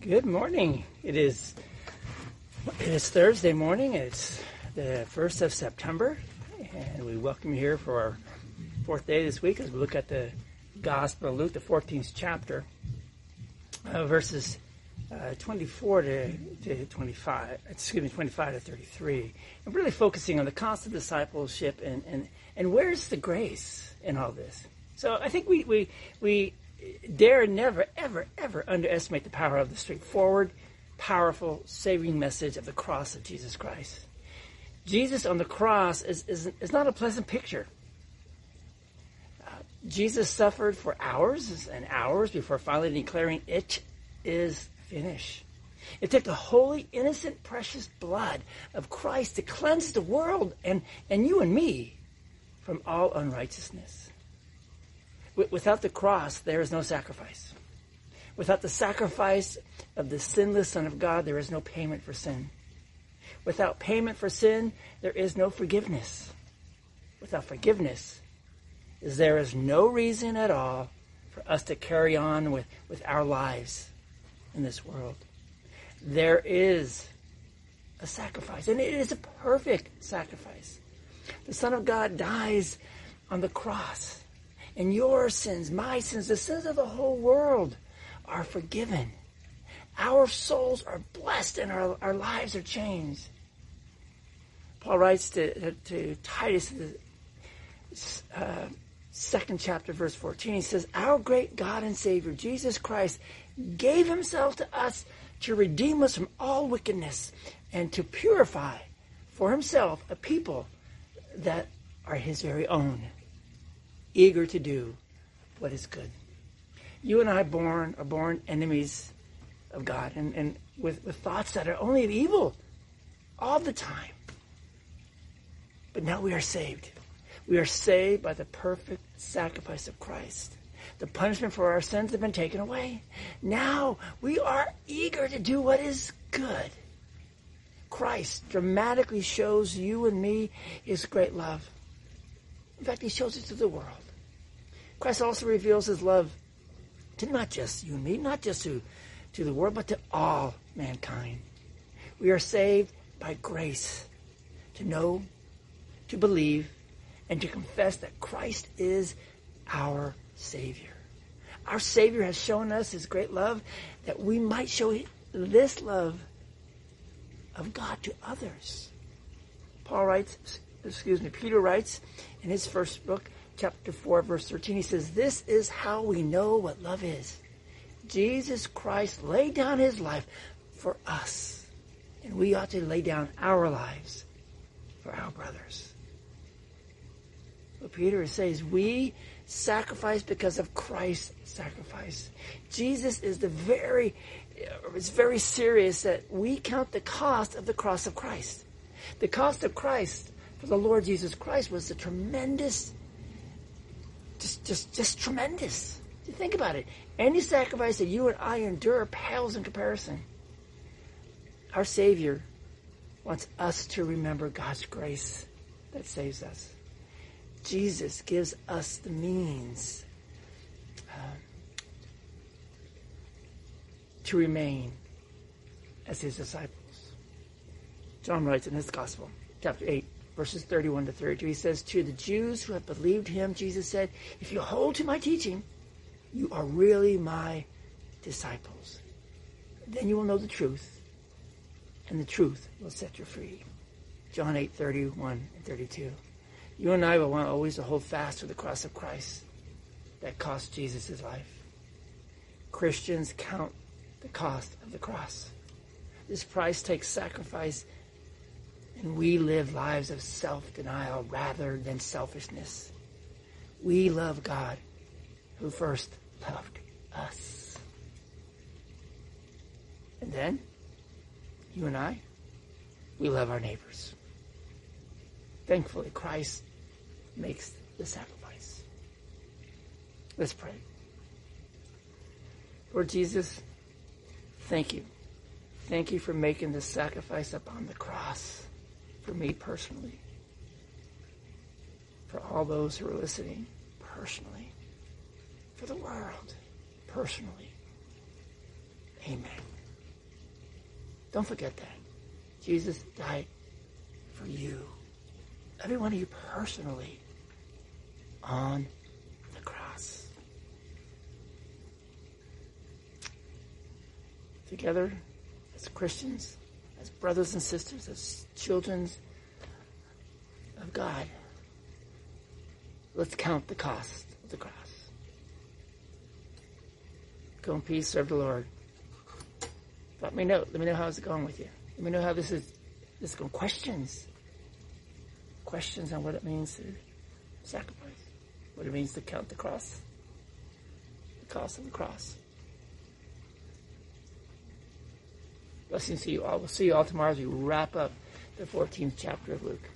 Good morning. It is it is Thursday morning. It's the first of September, and we welcome you here for our fourth day this week as we look at the Gospel of Luke, the 14th chapter, uh, verses uh, 24 to, to 25. Excuse me, 25 to 33. And really focusing on the cost of discipleship and and and where's the grace in all this. So I think we we we dare never, ever, ever underestimate the power of the straightforward, powerful, saving message of the cross of Jesus Christ. Jesus on the cross is, is, is not a pleasant picture. Uh, Jesus suffered for hours and hours before finally declaring, It is finished. It took the holy, innocent, precious blood of Christ to cleanse the world and, and you and me from all unrighteousness. Without the cross, there is no sacrifice. Without the sacrifice of the sinless Son of God, there is no payment for sin. Without payment for sin, there is no forgiveness. Without forgiveness, there is no reason at all for us to carry on with, with our lives in this world. There is a sacrifice, and it is a perfect sacrifice. The Son of God dies on the cross and your sins, my sins, the sins of the whole world are forgiven. Our souls are blessed and our, our lives are changed. Paul writes to, to Titus, the uh, second chapter, verse 14, he says, Our great God and Savior, Jesus Christ, gave himself to us to redeem us from all wickedness and to purify for himself a people that are his very own eager to do what is good. You and I born are born enemies of God and, and with, with thoughts that are only of evil all the time. But now we are saved. We are saved by the perfect sacrifice of Christ. The punishment for our sins have been taken away. Now we are eager to do what is good. Christ dramatically shows you and me his great love. In fact, he shows it to the world. Christ also reveals his love to not just you and me, not just to, to the world, but to all mankind. We are saved by grace to know, to believe, and to confess that Christ is our Savior. Our Savior has shown us his great love that we might show this love of God to others. Paul writes, excuse me, Peter writes in his first book, chapter 4, verse 13, he says, This is how we know what love is. Jesus Christ laid down his life for us. And we ought to lay down our lives for our brothers. What Peter says, we sacrifice because of Christ's sacrifice. Jesus is the very, it's very serious that we count the cost of the cross of Christ. The cost of Christ for the Lord Jesus Christ was a tremendous, just, just, just tremendous. You Think about it. Any sacrifice that you and I endure pales in comparison. Our Savior wants us to remember God's grace that saves us. Jesus gives us the means uh, to remain as his disciples. John writes in his gospel, chapter 8, verses 31 to 32. He says, To the Jews who have believed him, Jesus said, If you hold to my teaching, you are really my disciples. Then you will know the truth, and the truth will set you free. John 8, 31 and 32. You and I will want always to hold fast to the cross of Christ that cost Jesus his life. Christians count the cost of the cross. This price takes sacrifice and we live lives of self denial rather than selfishness. We love God who first loved us. And then, you and I, we love our neighbors. Thankfully, Christ makes the sacrifice. Let's pray. Lord Jesus, thank you. Thank you for making the sacrifice upon the cross for me personally, for all those who are listening personally, for the world personally. Amen. Don't forget that. Jesus died for you. Every one of you personally on the cross. Together, as Christians, as brothers and sisters, as children of God, let's count the cost of the cross. Go in peace, serve the Lord. Let me know. Let me know how it's going with you. Let me know how this is. This is going. Questions. Questions on what it means to sacrifice. What it means to count the cross. The cost of the cross. Blessings to you all. We'll see you all tomorrow as we wrap up the 14th chapter of Luke.